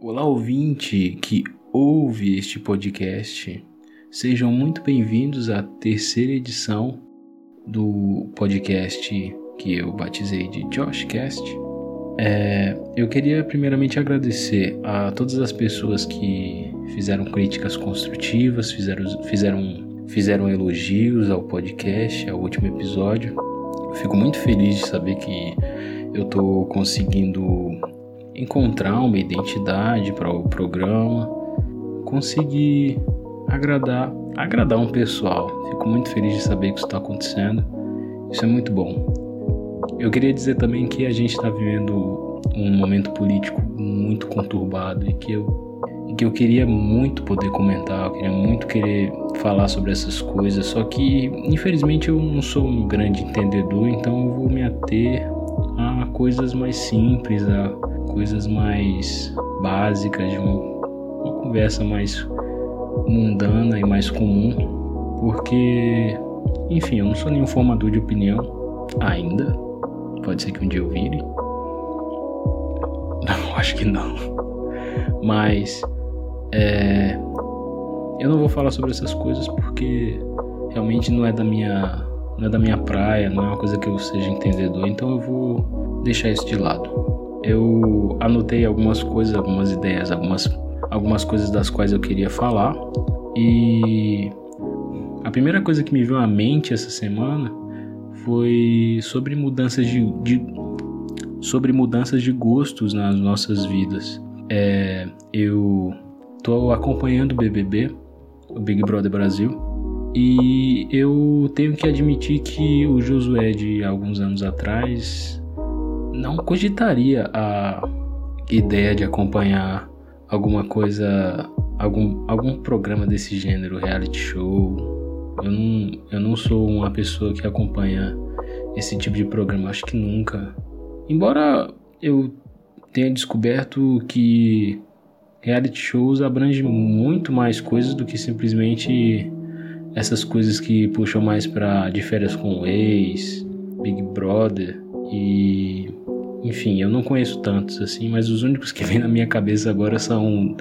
Olá, ouvinte que ouve este podcast. Sejam muito bem-vindos à terceira edição do podcast que eu batizei de Joshcast. É, eu queria primeiramente agradecer a todas as pessoas que fizeram críticas construtivas, fizeram, fizeram, fizeram elogios ao podcast, ao último episódio. fico muito feliz de saber que eu estou conseguindo encontrar uma identidade para o programa, conseguir agradar, agradar um pessoal. Fico muito feliz de saber que isso está acontecendo. Isso é muito bom. Eu queria dizer também que a gente está vivendo um momento político muito conturbado e que eu e que eu queria muito poder comentar, eu queria muito querer falar sobre essas coisas, só que infelizmente eu não sou um grande entendedor, então eu vou me ater a coisas mais simples, a coisas mais básicas, de uma, uma conversa mais mundana e mais comum, porque, enfim, eu não sou nenhum formador de opinião ainda. Pode ser que um dia eu vire. Não, acho que não. Mas é, eu não vou falar sobre essas coisas porque realmente não é da minha não é da minha praia, não é uma coisa que eu seja entendedor, então eu vou deixar isso de lado. Eu anotei algumas coisas, algumas ideias, algumas, algumas coisas das quais eu queria falar e a primeira coisa que me veio à mente essa semana foi sobre mudanças de, de sobre mudanças de gostos nas nossas vidas. É, eu tô acompanhando o BBB, o Big Brother Brasil, e eu tenho que admitir que o Josué de alguns anos atrás não cogitaria a ideia de acompanhar alguma coisa, algum, algum programa desse gênero, reality show. Eu não, eu não sou uma pessoa que acompanha esse tipo de programa, acho que nunca. Embora eu tenha descoberto que reality shows abrangem muito mais coisas do que simplesmente essas coisas que puxam mais para de férias com o ex, Big Brother e enfim, eu não conheço tantos assim, mas os únicos que vêm na minha cabeça agora são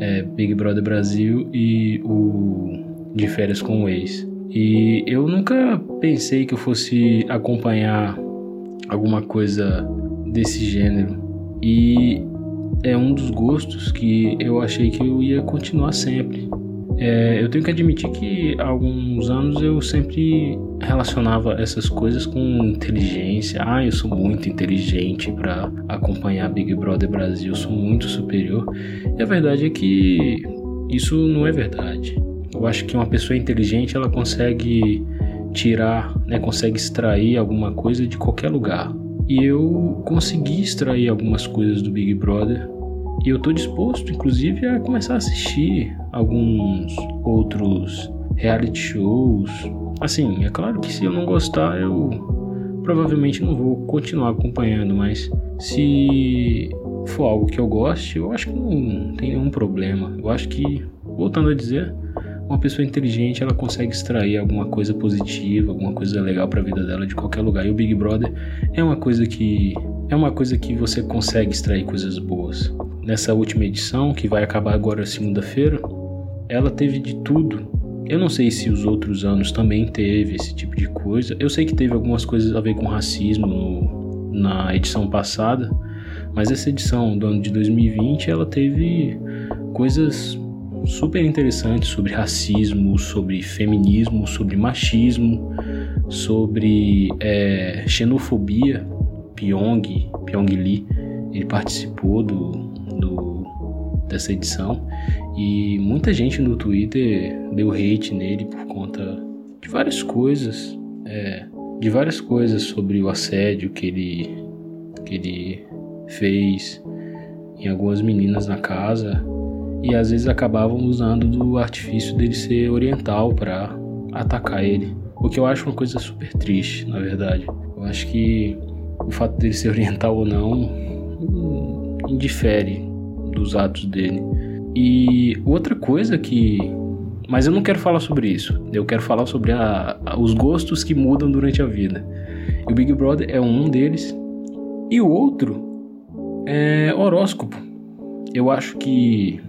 é, Big Brother Brasil e o de férias com o ex. E eu nunca pensei que eu fosse acompanhar alguma coisa desse gênero. E é um dos gostos que eu achei que eu ia continuar sempre. É, eu tenho que admitir que há alguns anos eu sempre relacionava essas coisas com inteligência. Ah, eu sou muito inteligente para acompanhar Big Brother Brasil, eu sou muito superior. E a verdade é que isso não é verdade. Eu acho que uma pessoa inteligente ela consegue tirar, né, consegue extrair alguma coisa de qualquer lugar. E eu consegui extrair algumas coisas do Big Brother e eu tô disposto, inclusive, a começar a assistir alguns outros reality shows. Assim, é claro que se eu não gostar, eu provavelmente não vou continuar acompanhando, mas se for algo que eu goste, eu acho que não tem nenhum problema. Eu acho que, voltando a dizer, uma pessoa inteligente ela consegue extrair alguma coisa positiva, alguma coisa legal para a vida dela de qualquer lugar. E o Big Brother é uma coisa que é uma coisa que você consegue extrair coisas boas. Nessa última edição, que vai acabar agora segunda-feira, ela teve de tudo. Eu não sei se os outros anos também teve esse tipo de coisa. Eu sei que teve algumas coisas a ver com racismo no, na edição passada, mas essa edição do ano de 2020 ela teve coisas super interessantes sobre racismo, sobre feminismo, sobre machismo, sobre é, xenofobia. Pyong, Pyong Lee, ele participou do, dessa edição e muita gente no Twitter deu hate nele por conta de várias coisas, é, de várias coisas sobre o assédio que ele, que ele fez em algumas meninas na casa e às vezes acabavam usando do artifício dele ser oriental para atacar ele. O que eu acho uma coisa super triste, na verdade. Eu acho que o fato dele ser oriental ou não indifere dos atos dele. E outra coisa que. Mas eu não quero falar sobre isso. Eu quero falar sobre a, a, os gostos que mudam durante a vida. E o Big Brother é um deles. E o outro é horóscopo. eu acho que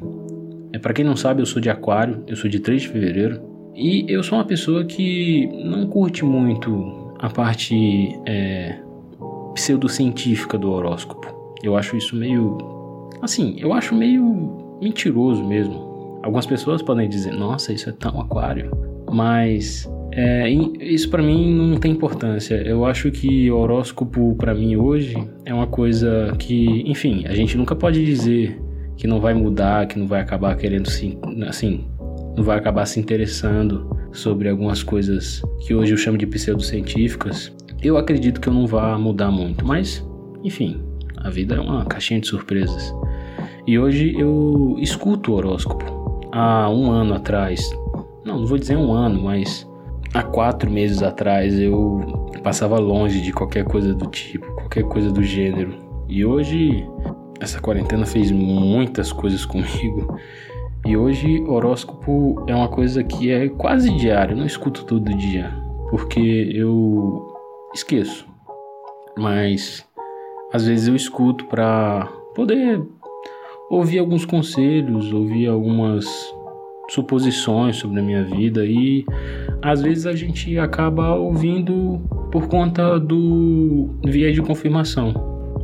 é para quem não sabe, eu sou de Aquário, eu sou de 3 de fevereiro e eu sou uma pessoa que não curte muito a parte é, pseudocientífica do horóscopo. Eu acho isso meio. Assim, eu acho meio mentiroso mesmo. Algumas pessoas podem dizer, nossa, isso é tão aquário. Mas é, isso para mim não tem importância. Eu acho que o horóscopo para mim hoje é uma coisa que, enfim, a gente nunca pode dizer que não vai mudar, que não vai acabar querendo se, assim, não vai acabar se interessando sobre algumas coisas que hoje eu chamo de pseudocientíficas. Eu acredito que eu não vá mudar muito, mas, enfim, a vida é uma caixinha de surpresas. E hoje eu escuto o horóscopo. Há um ano atrás, não, não vou dizer um ano, mas há quatro meses atrás eu passava longe de qualquer coisa do tipo, qualquer coisa do gênero. E hoje essa quarentena fez muitas coisas comigo. E hoje horóscopo é uma coisa que é quase diário, eu não escuto todo dia, porque eu esqueço. Mas às vezes eu escuto para poder ouvir alguns conselhos, ouvir algumas suposições sobre a minha vida e às vezes a gente acaba ouvindo por conta do viés de confirmação.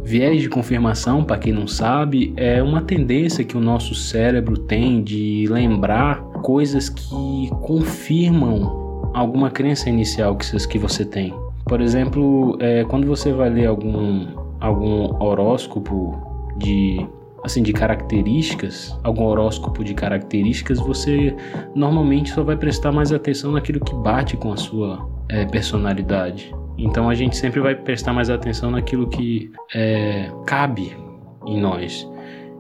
Viés de confirmação, para quem não sabe, é uma tendência que o nosso cérebro tem de lembrar coisas que confirmam alguma crença inicial que você tem. Por exemplo, é, quando você vai ler algum, algum horóscopo de assim de características, algum horóscopo de características, você normalmente só vai prestar mais atenção naquilo que bate com a sua é, personalidade. Então a gente sempre vai prestar mais atenção naquilo que é, cabe em nós.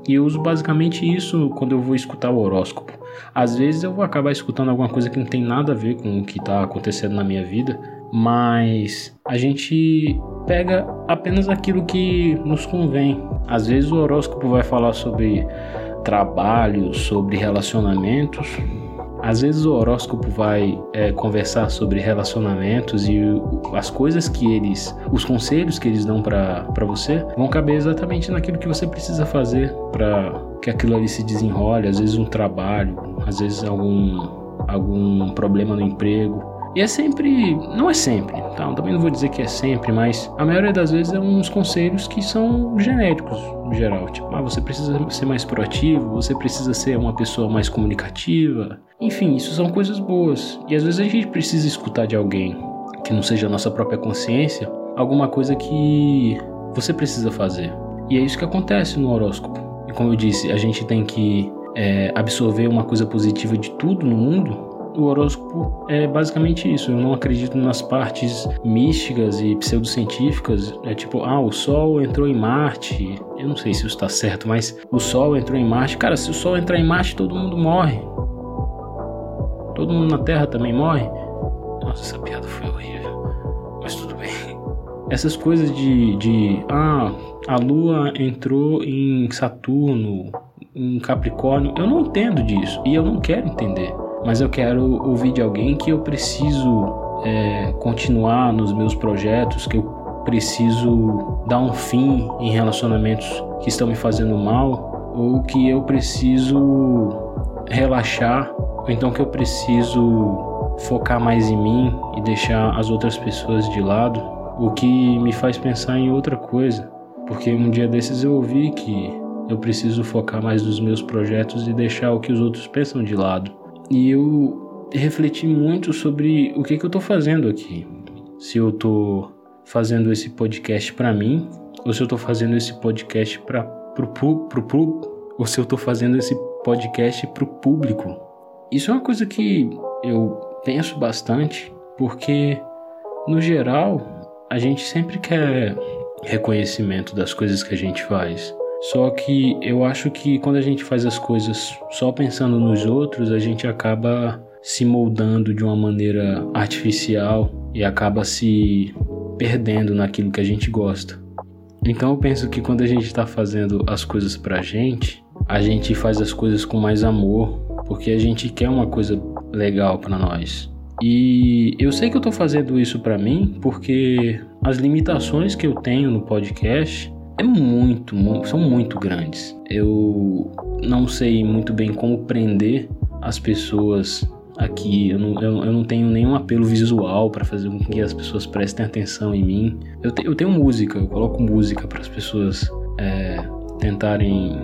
E eu uso basicamente isso quando eu vou escutar o horóscopo. Às vezes eu vou acabar escutando alguma coisa que não tem nada a ver com o que está acontecendo na minha vida, mas a gente pega apenas aquilo que nos convém. Às vezes o horóscopo vai falar sobre trabalho, sobre relacionamentos. Às vezes o horóscopo vai é, conversar sobre relacionamentos e as coisas que eles, os conselhos que eles dão para você vão caber exatamente naquilo que você precisa fazer para que aquilo ali se desenrole. Às vezes um trabalho, às vezes algum algum problema no emprego, e é sempre, não é sempre, tá? Também não vou dizer que é sempre, mas a maioria das vezes é uns conselhos que são genéricos, no geral. Tipo, ah, você precisa ser mais proativo, você precisa ser uma pessoa mais comunicativa. Enfim, isso são coisas boas. E às vezes a gente precisa escutar de alguém que não seja a nossa própria consciência, alguma coisa que você precisa fazer. E é isso que acontece no horóscopo. E como eu disse, a gente tem que é, absorver uma coisa positiva de tudo no mundo o horóscopo é basicamente isso. Eu não acredito nas partes místicas e pseudocientíficas. É tipo, ah, o Sol entrou em Marte. Eu não sei se isso está certo, mas o Sol entrou em Marte. Cara, se o Sol entrar em Marte, todo mundo morre. Todo mundo na Terra também morre. Nossa, essa piada foi horrível. Mas tudo bem. Essas coisas de, de ah, a Lua entrou em Saturno, em Capricórnio, eu não entendo disso e eu não quero entender mas eu quero ouvir de alguém que eu preciso é, continuar nos meus projetos, que eu preciso dar um fim em relacionamentos que estão me fazendo mal, ou que eu preciso relaxar, ou então que eu preciso focar mais em mim e deixar as outras pessoas de lado, o que me faz pensar em outra coisa, porque um dia desses eu ouvi que eu preciso focar mais nos meus projetos e deixar o que os outros pensam de lado. E eu refleti muito sobre o que, que eu tô fazendo aqui. Se eu tô fazendo esse podcast para mim, ou se eu tô fazendo esse podcast para pro, pro, pro, ou se eu tô fazendo esse podcast pro público. Isso é uma coisa que eu penso bastante, porque no geral a gente sempre quer reconhecimento das coisas que a gente faz. Só que eu acho que quando a gente faz as coisas só pensando nos outros, a gente acaba se moldando de uma maneira artificial e acaba se perdendo naquilo que a gente gosta. Então eu penso que quando a gente está fazendo as coisas pra gente, a gente faz as coisas com mais amor, porque a gente quer uma coisa legal para nós. E eu sei que eu tô fazendo isso para mim porque as limitações que eu tenho no podcast é muito, são muito grandes. Eu não sei muito bem como prender as pessoas aqui. Eu não, eu, eu não tenho nenhum apelo visual para fazer com que as pessoas prestem atenção em mim. Eu, te, eu tenho música, eu coloco música para as pessoas é, tentarem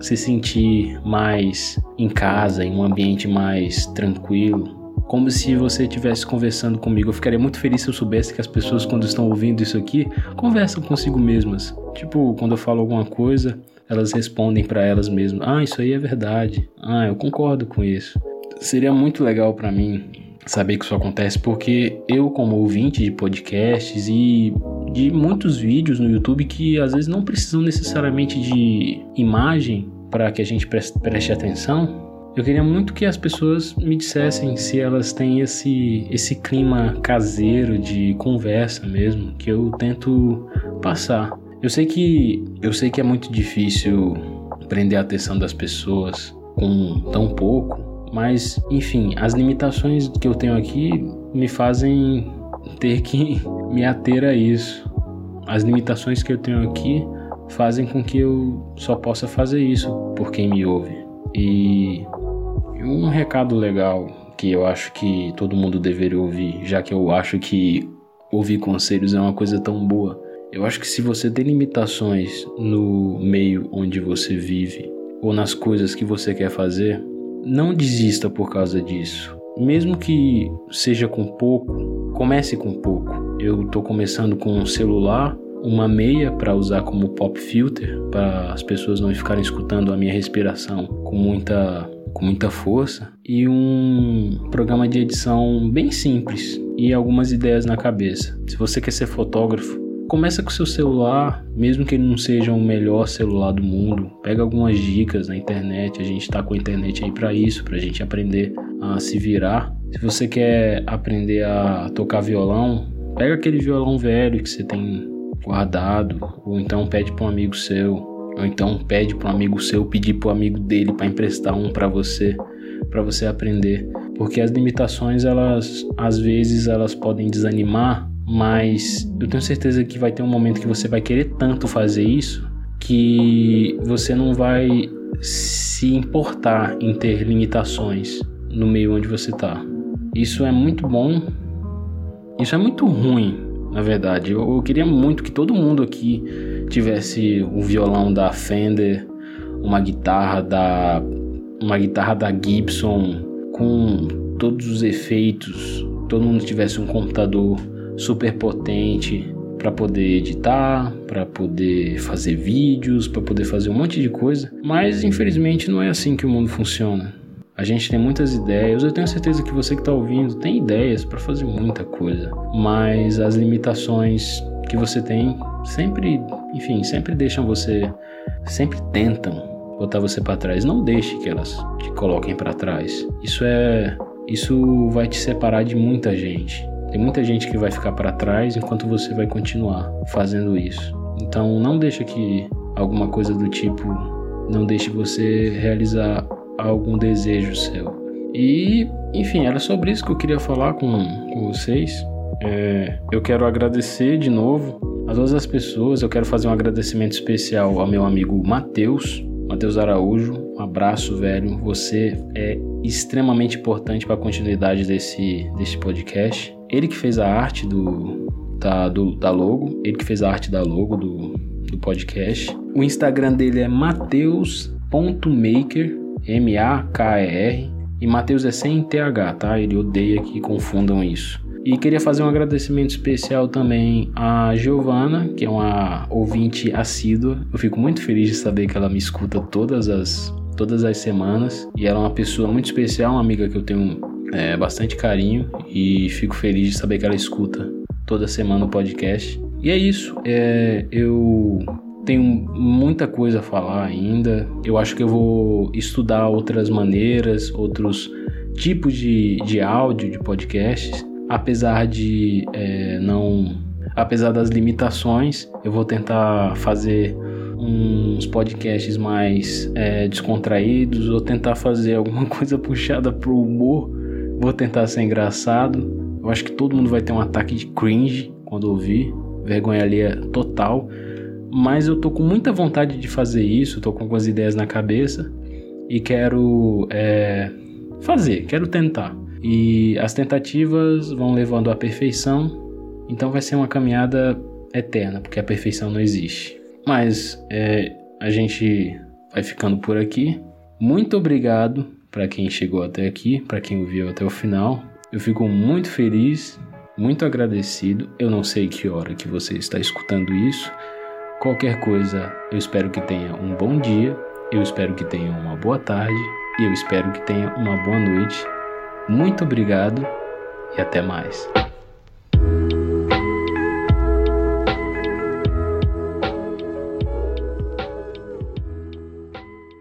se sentir mais em casa, em um ambiente mais tranquilo, como se você estivesse conversando comigo. Eu ficaria muito feliz se eu soubesse que as pessoas, quando estão ouvindo isso aqui, conversam consigo mesmas. Tipo, quando eu falo alguma coisa, elas respondem para elas mesmas: Ah, isso aí é verdade. Ah, eu concordo com isso. Seria muito legal para mim saber que isso acontece porque eu, como ouvinte de podcasts e de muitos vídeos no YouTube que às vezes não precisam necessariamente de imagem para que a gente preste, atenção, eu queria muito que as pessoas me dissessem se elas têm esse, esse clima caseiro de conversa mesmo, que eu tento passar. Eu sei que eu sei que é muito difícil prender a atenção das pessoas com tão pouco, mas enfim, as limitações que eu tenho aqui me fazem ter que me ater a isso. As limitações que eu tenho aqui fazem com que eu só possa fazer isso por quem me ouve. E um recado legal que eu acho que todo mundo deveria ouvir, já que eu acho que ouvir conselhos é uma coisa tão boa. Eu acho que se você tem limitações no meio onde você vive ou nas coisas que você quer fazer, não desista por causa disso. Mesmo que seja com pouco, comece com pouco. Eu estou começando com um celular, uma meia para usar como pop filter, para as pessoas não ficarem escutando a minha respiração com muita com muita força e um programa de edição bem simples e algumas ideias na cabeça. Se você quer ser fotógrafo, começa com seu celular, mesmo que ele não seja o melhor celular do mundo. Pega algumas dicas na internet, a gente está com a internet aí para isso, para a gente aprender a se virar. Se você quer aprender a tocar violão, pega aquele violão velho que você tem guardado, ou então pede para um amigo seu, ou então pede para um amigo seu pedir para o amigo dele para emprestar um para você, para você aprender, porque as limitações elas às vezes elas podem desanimar mas eu tenho certeza que vai ter um momento que você vai querer tanto fazer isso que você não vai se importar em ter limitações no meio onde você está. Isso é muito bom, isso é muito ruim, na verdade. Eu, eu queria muito que todo mundo aqui tivesse o violão da Fender, uma guitarra da uma guitarra da Gibson com todos os efeitos, todo mundo tivesse um computador super potente para poder editar, para poder fazer vídeos, para poder fazer um monte de coisa, mas infelizmente não é assim que o mundo funciona. A gente tem muitas ideias, eu tenho certeza que você que está ouvindo tem ideias para fazer muita coisa, mas as limitações que você tem sempre, enfim, sempre deixam você, sempre tentam botar você para trás. Não deixe que elas te coloquem para trás. Isso é, isso vai te separar de muita gente. Tem muita gente que vai ficar para trás enquanto você vai continuar fazendo isso. Então não deixa que alguma coisa do tipo não deixe você realizar algum desejo seu. E, enfim, era sobre isso que eu queria falar com, com vocês. É, eu quero agradecer de novo a todas as pessoas. Eu quero fazer um agradecimento especial ao meu amigo Matheus, Matheus Araújo. Um abraço, velho. Você é extremamente importante para a continuidade desse, desse podcast. Ele que fez a arte do, da, do, da logo, ele que fez a arte da logo do, do podcast. O Instagram dele é mateus.maker, M-A-K-E-R, e Mateus é sem TH, tá? Ele odeia que confundam isso. E queria fazer um agradecimento especial também a Giovana, que é uma ouvinte assídua. Eu fico muito feliz de saber que ela me escuta todas as, todas as semanas. E ela é uma pessoa muito especial, uma amiga que eu tenho é, bastante carinho e fico feliz de saber que ela escuta toda semana o podcast. E é isso. É, eu tenho muita coisa a falar ainda. Eu acho que eu vou estudar outras maneiras, outros tipos de, de áudio de podcasts. Apesar de é, não. Apesar das limitações, eu vou tentar fazer uns podcasts mais é, descontraídos ou tentar fazer alguma coisa puxada pro humor Vou tentar ser engraçado. Eu acho que todo mundo vai ter um ataque de cringe quando ouvir. Vergonha ali é total. mas eu tô com muita vontade de fazer isso, tô com algumas ideias na cabeça e quero é, fazer, quero tentar. E as tentativas vão levando à perfeição, então vai ser uma caminhada eterna, porque a perfeição não existe. Mas é, a gente vai ficando por aqui. Muito obrigado para quem chegou até aqui, para quem ouviu até o final. Eu fico muito feliz, muito agradecido. Eu não sei que hora que você está escutando isso. Qualquer coisa, eu espero que tenha um bom dia, eu espero que tenha uma boa tarde e eu espero que tenha uma boa noite. Muito obrigado e até mais.